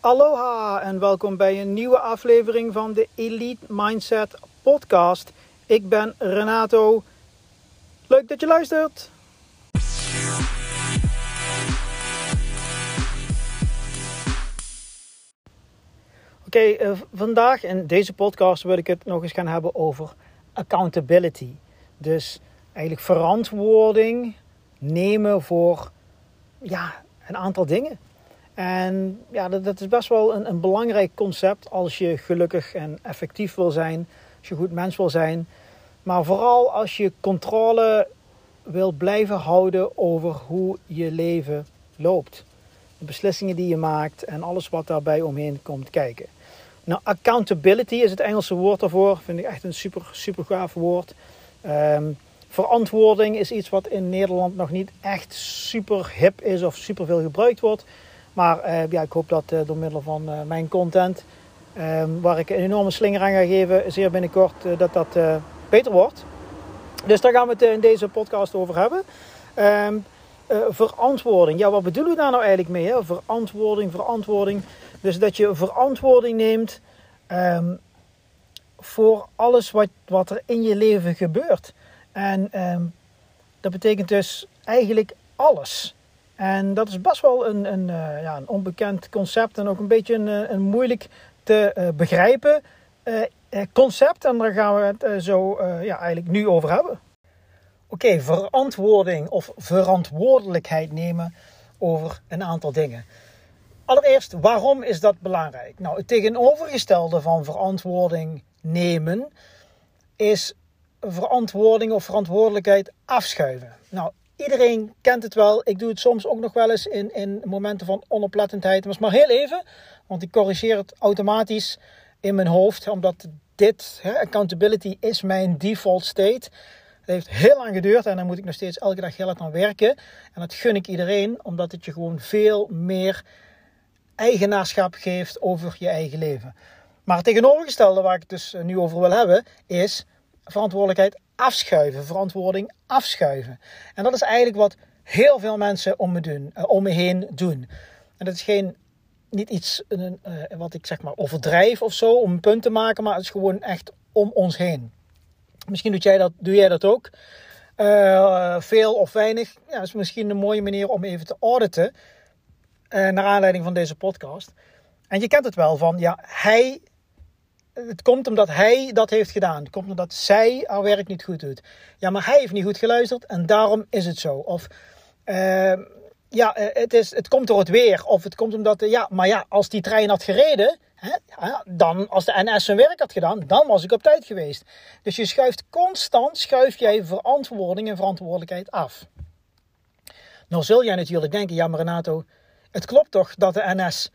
Aloha en welkom bij een nieuwe aflevering van de Elite Mindset Podcast. Ik ben Renato. Leuk dat je luistert. Oké, eh, vandaag in deze podcast wil ik het nog eens gaan hebben over accountability. Dus eigenlijk verantwoording nemen voor ja, een aantal dingen. En ja, dat, dat is best wel een, een, belangrijk concept als je gelukkig en effectief wil zijn, als je goed mens wil zijn. Maar vooral als je controle wil blijven houden over hoe je leven loopt. De beslissingen die je maakt en alles wat daarbij omheen komt kijken. Nou, accountability is het Engelse woord daarvoor. Vind ik echt een super, super gaaf woord. Um, verantwoording is iets wat in Nederland nog niet echt super hip is of super veel gebruikt wordt. Maar uh, ja, ik hoop dat uh, door middel van uh, mijn content, ehm, waar ik een enorme slinger aan ga geven, zeer binnenkort dat dat beter wordt. Dus daar gaan we het in deze podcast over hebben. Um, verantwoording. Ja, wat bedoelen we daar nou eigenlijk mee? Hè? Verantwoording, verantwoording. Dus dat je verantwoording neemt um, voor alles wat, wat er in je leven gebeurt. En dat betekent dus eigenlijk alles. En dat is best wel een, een, uh, ja, een onbekend concept en ook een beetje een, eh, een moeilijk te uh, begrijpen concept. En daar gaan we het zo ja, eigenlijk nu over hebben. Oké, verantwoording of verantwoordelijkheid nemen over een aantal dingen. Allereerst, waarom is dat belangrijk? Nou, het tegenovergestelde van verantwoording nemen is verantwoording of verantwoordelijkheid afschuiven. Nou, iedereen kent het wel. Ik doe het soms ook nog wel eens in, in momenten van onoplettendheid. Maar is maar heel even, want ik corrigeer het automatisch in mijn hoofd. Omdat dit, hè, accountability, is mijn default state. Het heeft heel lang geduurd en dan moet ik nog steeds elke dag heel hard aan werken. En dat gun ik iedereen, omdat het je gewoon veel meer eigenaarschap geeft over je eigen leven. Maar het tegenovergestelde waar ik het dus nu over wil hebben, is verantwoordelijkheid afschuiven, verantwoording afschuiven. En dat is eigenlijk wat heel veel mensen om me, doen, uh, om me heen doen. En dat is geen, niet iets uh, wat ik zeg maar overdrijf of zo om een punt te maken, maar het is gewoon echt om ons heen. Misschien doe jij dat, doe jij dat ook. Uh, veel of weinig. Ja, is misschien een mooie manier om even te auditen. naar aanleiding van deze podcast. En je kent het wel van, ja, hij het komt omdat hij dat heeft gedaan. Het komt omdat zij haar werk niet goed doet. Ja, maar hij heeft niet goed geluisterd en daarom is het zo. Of uh, ja, eh, het, is, het komt door het weer. Of het komt omdat, ja, maar ja, als die trein had gereden, hè, dan als de NS zijn werk had gedaan, dan was ik op tijd geweest. Dus je schuift constant, schuif jij verantwoording en verantwoordelijkheid af. Nou zul jij natuurlijk denken, ja maar Renato, het klopt toch dat de NS...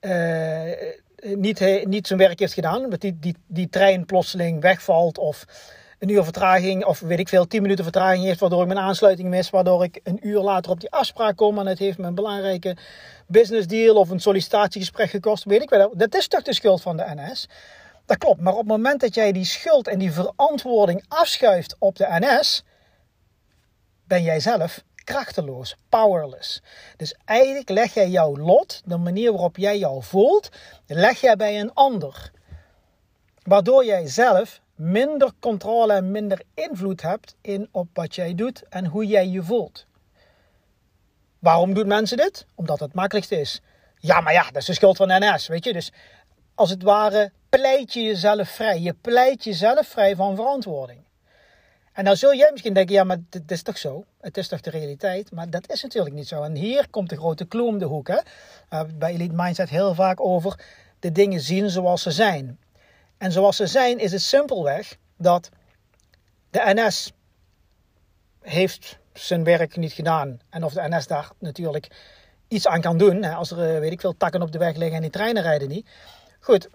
Uh, niet, niet zijn werk heeft gedaan. Omdat die, die, die trein plotseling wegvalt of een uur vertraging of weet ik veel, 10 minuten vertraging heeft, waardoor ik mijn aansluiting mis, waardoor ik een uur later op die afspraak kom en het heeft me een belangrijke business deal of een sollicitatiegesprek gekost, weet ik wel. Dat is toch de schuld van de NS? Dat klopt, maar op het moment dat jij die schuld en die verantwoording afschuift op de NS, ben jij zelf krachteloos, powerless. Dus eigenlijk leg jij jouw lot, de manier waarop jij jou voelt, leg jij bij een ander. Waardoor jij zelf minder controle en minder invloed hebt in op wat jij doet en hoe jij je voelt. Waarom doen mensen dit? Omdat het makkelijkste is. Ja, maar ja, dat is de schuld van NS, weet je. Dus als het ware pleit je jezelf vrij. Je pleit jezelf vrij van verantwoording. En dan zul jij misschien denken, ja, maar dit is toch zo? Het is toch de realiteit? Maar dat is natuurlijk niet zo. En hier komt de grote clue om de hoek. Hè? Uh, bij Elite Mindset heel vaak over de dingen zien zoals ze zijn. En zoals ze zijn is het simpelweg dat de NS heeft zijn werk niet gedaan. En of de NS daar natuurlijk iets aan kan doen. Hè, als er, eh, weet ik veel, takken op de weg liggen en die treinen rijden niet. Goed,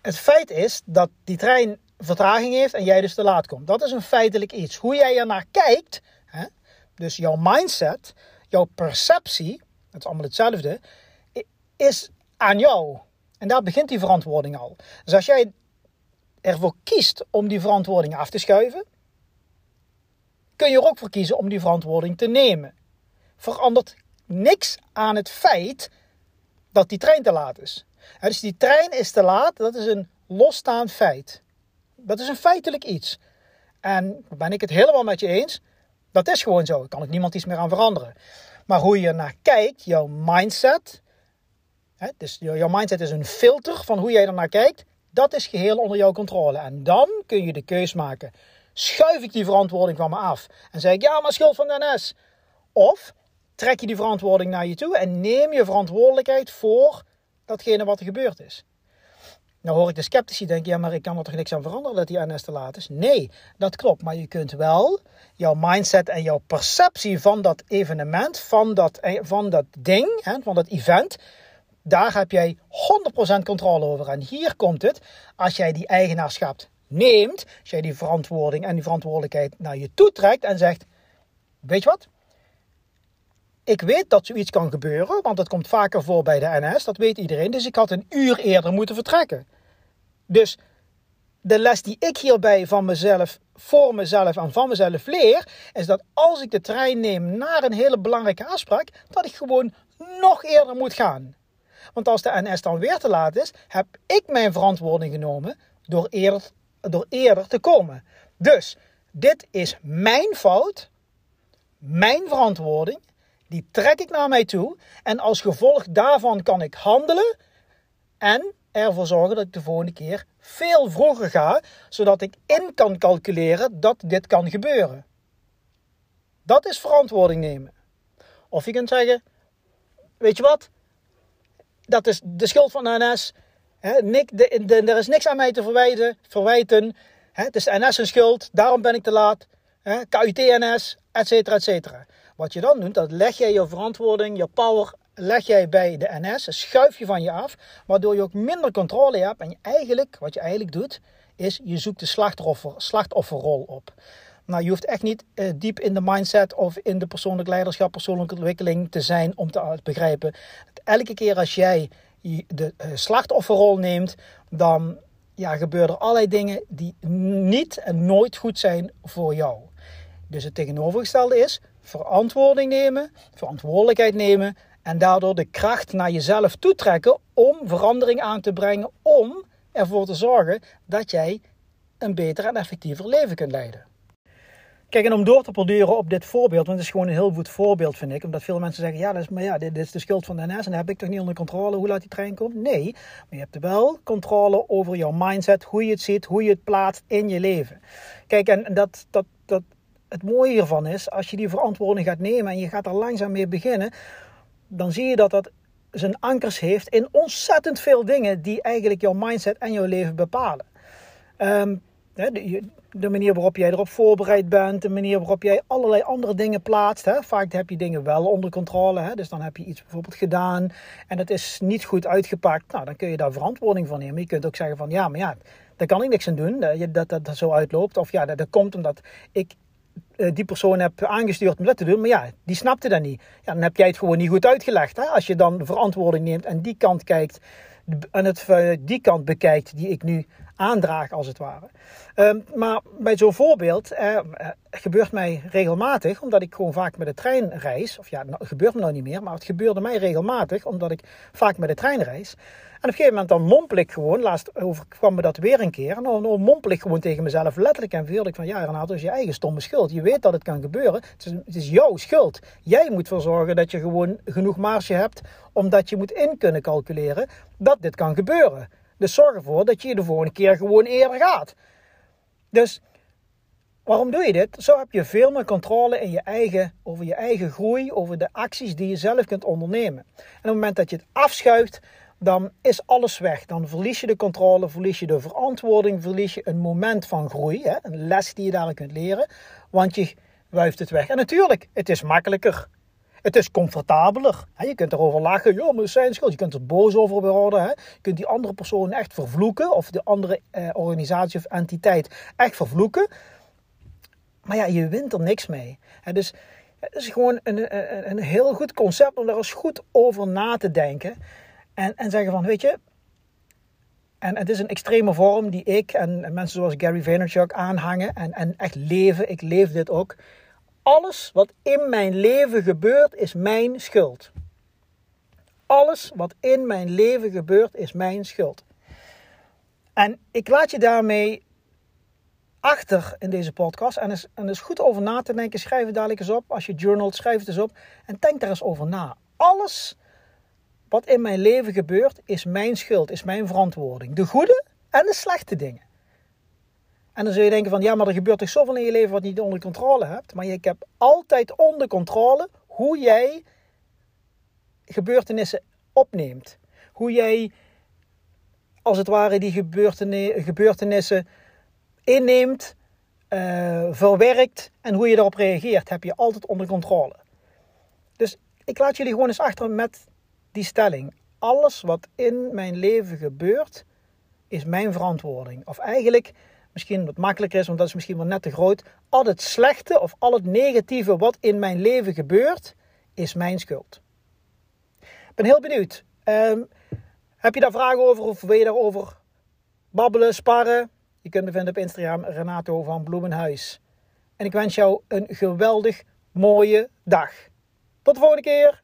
het feit is dat die trein vertraging heeft en jij dus te laat komt. Dat is een feitelijk iets. Hoe jij er naar kijkt, hè, dus jouw mindset, jouw perceptie, dat is allemaal hetzelfde, is aan jou. En daar begint die verantwoording al. Dus als jij ervoor kiest om die verantwoording af te schuiven, kun je er ook voor kiezen om die verantwoording te nemen. Verandert niks aan het feit dat die trein te laat is. dus die trein is te laat, dat is een losstaand feit. Dat is een feitelijk iets. En ben ik het helemaal met je eens. Dat is gewoon zo. Daar kan ik niemand iets meer aan veranderen. Maar hoe je naar kijkt, jouw mindset. Hè, dus jouw mindset is een filter van hoe jij er naar kijkt. Dat is geheel onder jouw controle. En dan kun je de keus maken. Schuif ik die verantwoording van me af? En zeg ik, ja, maar schuld van de NS. Of trek je die verantwoording naar je toe en neem je verantwoordelijkheid voor datgene wat er gebeurd is. Nou hoor ik de sceptici denken, ja maar ik kan er toch niks aan veranderen dat die NS te laat is? Nee, dat klopt. Maar je kunt wel jouw mindset en jouw perceptie van dat evenement, van dat, eh, van dat ding, hè, van dat event, daar heb jij 100% controle over. En hier komt het, als jij die eigenaarschap neemt, als jij die verantwoording en die verantwoordelijkheid naar je toe trekt en zegt, weet je wat, ik weet dat zoiets kan gebeuren, want dat komt vaker voor bij de NS, dat weet iedereen. Dus ik had een uur eerder moeten vertrekken. Dus de les die ik hierbij van mezelf, voor mezelf en van mezelf leer, is dat als ik de trein neem naar een hele belangrijke afspraak, dat ik gewoon nog eerder moet gaan. Want als de NS dan weer te laat is, heb ik mijn verantwoording genomen door eerder, door eerder te komen. Dus dit is mijn fout, mijn verantwoording die trek ik naar mij toe. En als gevolg daarvan kan ik handelen en ervoor zorgen dat ik de volgende keer veel vroeger ga, zodat ik in kan calculeren dat dit kan gebeuren. Dat is verantwoording nemen. Of je kunt zeggen, weet je wat, dat is de schuld van de NS. Nick, de, er is niks aan mij te verwijten. verwijten. Het is de NS een schuld, daarom ben ik te laat. KUT-NS, et cetera, et cetera. Wat je dan doet, dat leg jij je verantwoording, je power, leg jij bij de NS, schuif je van je af, waardoor je ook minder controle hebt. En je eigenlijk, wat je eigenlijk doet, is je zoekt de slachtoffer, slachtofferrol op. Nou, je hoeft echt niet uh, diep in de mindset of in de persoonlijk leiderschap, persoonlijke ontwikkeling te zijn om te begrijpen dat elke keer als jij de uh, slachtofferrol neemt, dan ja, gebeuren er allerlei dingen die niet en nooit goed zijn voor jou. Dus het tegenovergestelde is verantwoording nemen, verantwoordelijkheid nemen en daardoor de kracht naar jezelf toetrekken om verandering aan te brengen, om ervoor te zorgen dat jij een beter en effectiever leven kunt leiden. Kijk, en om door te borduren op dit voorbeeld, want het is gewoon een heel goed voorbeeld, vind ik. Omdat veel mensen zeggen, ja, dat is, maar ja, dit, is de schuld van de NS en dat heb ik toch niet onder controle hoe laat die trein komt? Nee, maar je hebt wel controle over jouw mindset, hoe je het ziet, hoe je het plaatst in je leven. Kijk, en dat, dat, dat het mooie hiervan is, als je die verantwoording gaat nemen en je gaat er langzaam mee beginnen, dan zie je dat dat zijn ankers heeft in ontzettend veel dingen die eigenlijk jouw mindset en jouw leven bepalen. Ehm, de, manier waarop jij erop voorbereid bent, de manier waarop jij allerlei andere dingen plaatst. Hè. Vaak heb je dingen wel onder controle, hè. dus dan heb je iets bijvoorbeeld gedaan en het is niet goed uitgepakt. Nou, dan kun je daar verantwoording van nemen. Je kunt ook zeggen van ja, maar ja, daar kan ik niks aan doen dat dat, zo uitloopt. Of ja, dat, komt omdat ik die persoon heb aangestuurd om dat te doen. Maar ja, die snapte dat niet. Ja, dan heb jij het gewoon niet goed uitgelegd. Hè? Als je dan verantwoording neemt en die kant kijkt. En het, eh, die kant bekijkt die ik nu aandraag, als het ware. Um, maar bij zo'n voorbeeld uh, gebeurt mij regelmatig, omdat ik gewoon vaak met de trein reis. Of ja, het gebeurt me nou niet meer, maar het gebeurde mij regelmatig, omdat ik vaak met de trein reis. En op een gegeven moment dan mompel ik gewoon, laatst overkwam me dat weer een keer. En dan, mompel ik gewoon tegen mezelf letterlijk en veel ik van, ja Renato, dat is je eigen stomme schuld. Je weet dat het kan gebeuren. Het is, het is jouw schuld. Jij moet ervoor zorgen dat je gewoon genoeg marge hebt, omdat je moet in kunnen calculeren dat dit kan gebeuren. Dus zorg ervoor dat je de volgende keer gewoon eerder gaat. Dus waarom doe je dit? Zo heb je veel meer controle in je eigen, over je eigen groei, over de acties die je zelf kunt ondernemen. En op het moment dat je het afschuift, dan is alles weg. Dan verlies je de controle, verlies je de verantwoording, verlies je een moment van groei, hè? een les die je daarin kunt leren, want je wuift het weg. En natuurlijk, het is makkelijker. Het is comfortabeler. Je kunt erover lachen. Ja, maar zijn schuld. Je kunt er boos over worden. Je kunt die andere persoon echt vervloeken. Of de andere eh, organisatie of entiteit echt vervloeken. Maar ja, je wint er niks mee. Dus het is gewoon een, een, een heel goed concept om daar eens goed over na te denken. En, en zeggen van, weet je... En het is een extreme vorm die ik en, en mensen zoals Gary Vaynerchuk aanhangen. En, en echt leven. Ik leef dit ook alles wat in mijn leven gebeurt is mijn schuld. Alles wat in mijn leven gebeurt is mijn schuld. En ik laat je daarmee achter in deze podcast. En is, en is goed over na te denken. Schrijf het dadelijk eens op. Als je journalt, schrijf het eens op. En denk daar eens over na. Alles wat in mijn leven gebeurt, is mijn schuld, is mijn verantwoording. De goede en de slechte dingen. En dan zul je denken van, ja, maar er gebeurt toch zoveel in je leven wat je niet onder controle hebt. Maar je hebt altijd onder controle hoe jij gebeurtenissen opneemt. Hoe jij, als het ware, die gebeurtenissen inneemt, uh, verwerkt en hoe je daarop reageert, heb je altijd onder controle. Dus ik laat jullie gewoon eens achter met die stelling. Alles wat in mijn leven gebeurt, is mijn verantwoording. Of eigenlijk, misschien wat makkelijker is, want dat is misschien wel net te groot. Al het slechte of al het negatieve wat in mijn leven gebeurt, is mijn schuld. Ik ben heel benieuwd. Um, heb je daar vragen over of wil je daarover babbelen, sparren? Je kunt me vinden op Instagram Renato van Bloemenhuis. En ik wens jou een geweldig mooie dag. Tot de volgende keer.